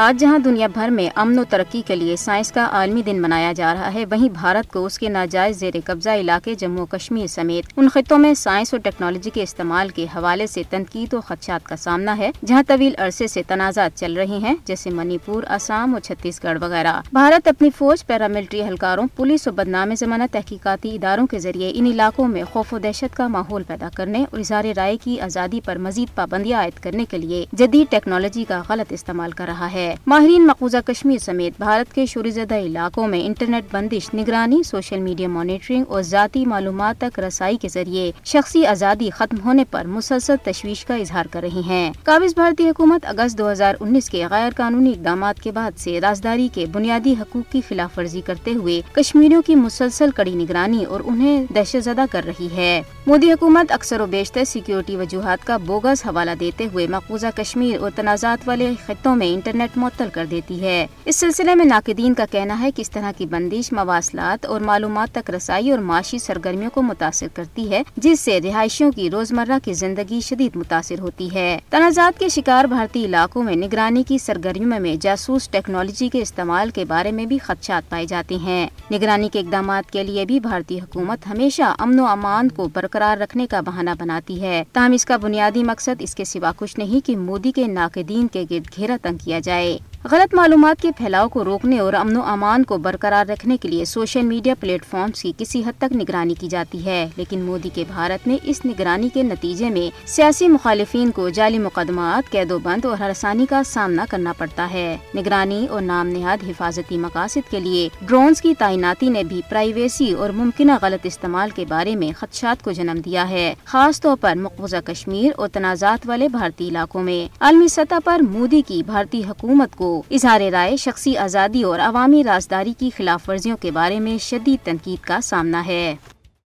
آج جہاں دنیا بھر میں امن و ترقی کے لیے سائنس کا عالمی دن منایا جا رہا ہے، وہیں بھارت کو اس کے ناجائز زیر قبضہ علاقے جموں کشمیر سمیت ان خطوں میں سائنس اور ٹیکنالوجی کے استعمال کے حوالے سے تنقید و خدشات کا سامنا ہے، جہاں طویل عرصے سے تنازعات چل رہے ہیں، جیسے منی پور، آسام اور چھتیس گڑھ وغیرہ۔ بھارت اپنی فوج پیراملٹری اہلکاروں، پولیس اور بدنام زمانہ تحقیقاتی اداروں کے ذریعے ان علاقوں میں خوف و دہشت کا ماحول پیدا کرنے اور اظہار رائے کی آزادی پر مزید پابندیاں عائد کرنے کے لیے جدید ٹیکنالوجی کا غلط استعمال کر رہا ہے۔ ماہرین مقبوضہ کشمیر سمیت بھارت کے شوری زدہ علاقوں میں انٹرنیٹ بندش، نگرانی، سوشل میڈیا مانیٹرنگ اور ذاتی معلومات تک رسائی کے ذریعے شخصی آزادی ختم ہونے پر مسلسل تشویش کا اظہار کر رہی ہیں۔ قابض بھارتی حکومت اگست دو ہزار انیس کے غیر قانونی اقدامات کے بعد سے رازداری کے بنیادی حقوق کی خلاف ورزی کرتے ہوئے کشمیریوں کی مسلسل کڑی نگرانی اور انہیں دہشت زدہ کر رہی ہے۔ مودی حکومت اکثر و بیشتر سیکیورٹی وجوہات کا بوگس حوالہ دیتے ہوئے مقبوضہ کشمیر اور تنازعات والے خطوں میں انٹرنیٹ معطل کر دیتی ہے۔ اس سلسلے میں ناقدین کا کہنا ہے کہ اس طرح کی بندش مواصلات اور معلومات تک رسائی اور معاشی سرگرمیوں کو متاثر کرتی ہے، جس سے رہائشیوں کی روزمرہ کی زندگی شدید متاثر ہوتی ہے۔ تنازعات کے شکار بھارتی علاقوں میں نگرانی کی سرگرمیوں میں جاسوس ٹیکنالوجی کے استعمال کے بارے میں بھی خدشات پائے جاتے ہیں۔ نگرانی کے اقدامات کے لیے بھی بھارتی حکومت ہمیشہ امن و امان کو برقرار رکھنے کا بہانہ بناتی ہے۔ تاہم اس کا بنیادی مقصد اس کے سوا کچھ نہیں کہ مودی کے ناقدین کے گرد گھیرا تنگ کیا جائے۔ غلط معلومات کے پھیلاؤ کو روکنے اور امن و امان کو برقرار رکھنے کے لیے سوشل میڈیا پلیٹ فارمز کی کسی حد تک نگرانی کی جاتی ہے۔ لیکن مودی کے بھارت میں اس نگرانی کے نتیجے میں سیاسی مخالفین کو جعلی مقدمات، قید و بند اور ہرسانی کا سامنا کرنا پڑتا ہے۔ نگرانی اور نام نہاد حفاظتی مقاصد کے لیے ڈرونز کی تعیناتی نے بھی پرائیویسی اور ممکنہ غلط استعمال کے بارے میں خدشات کو جنم دیا ہے۔ خاص طور پر مقبوضہ کشمیر اور تنازعات والے بھارتی علاقوں میں۔ عالمی سطح پر مودی کی بھارتی حکومت کو اظہار رائے شخصی آزادی اور عوامی رازداری کی خلاف ورزیوں کے بارے میں شدید تنقید کا سامنا ہے۔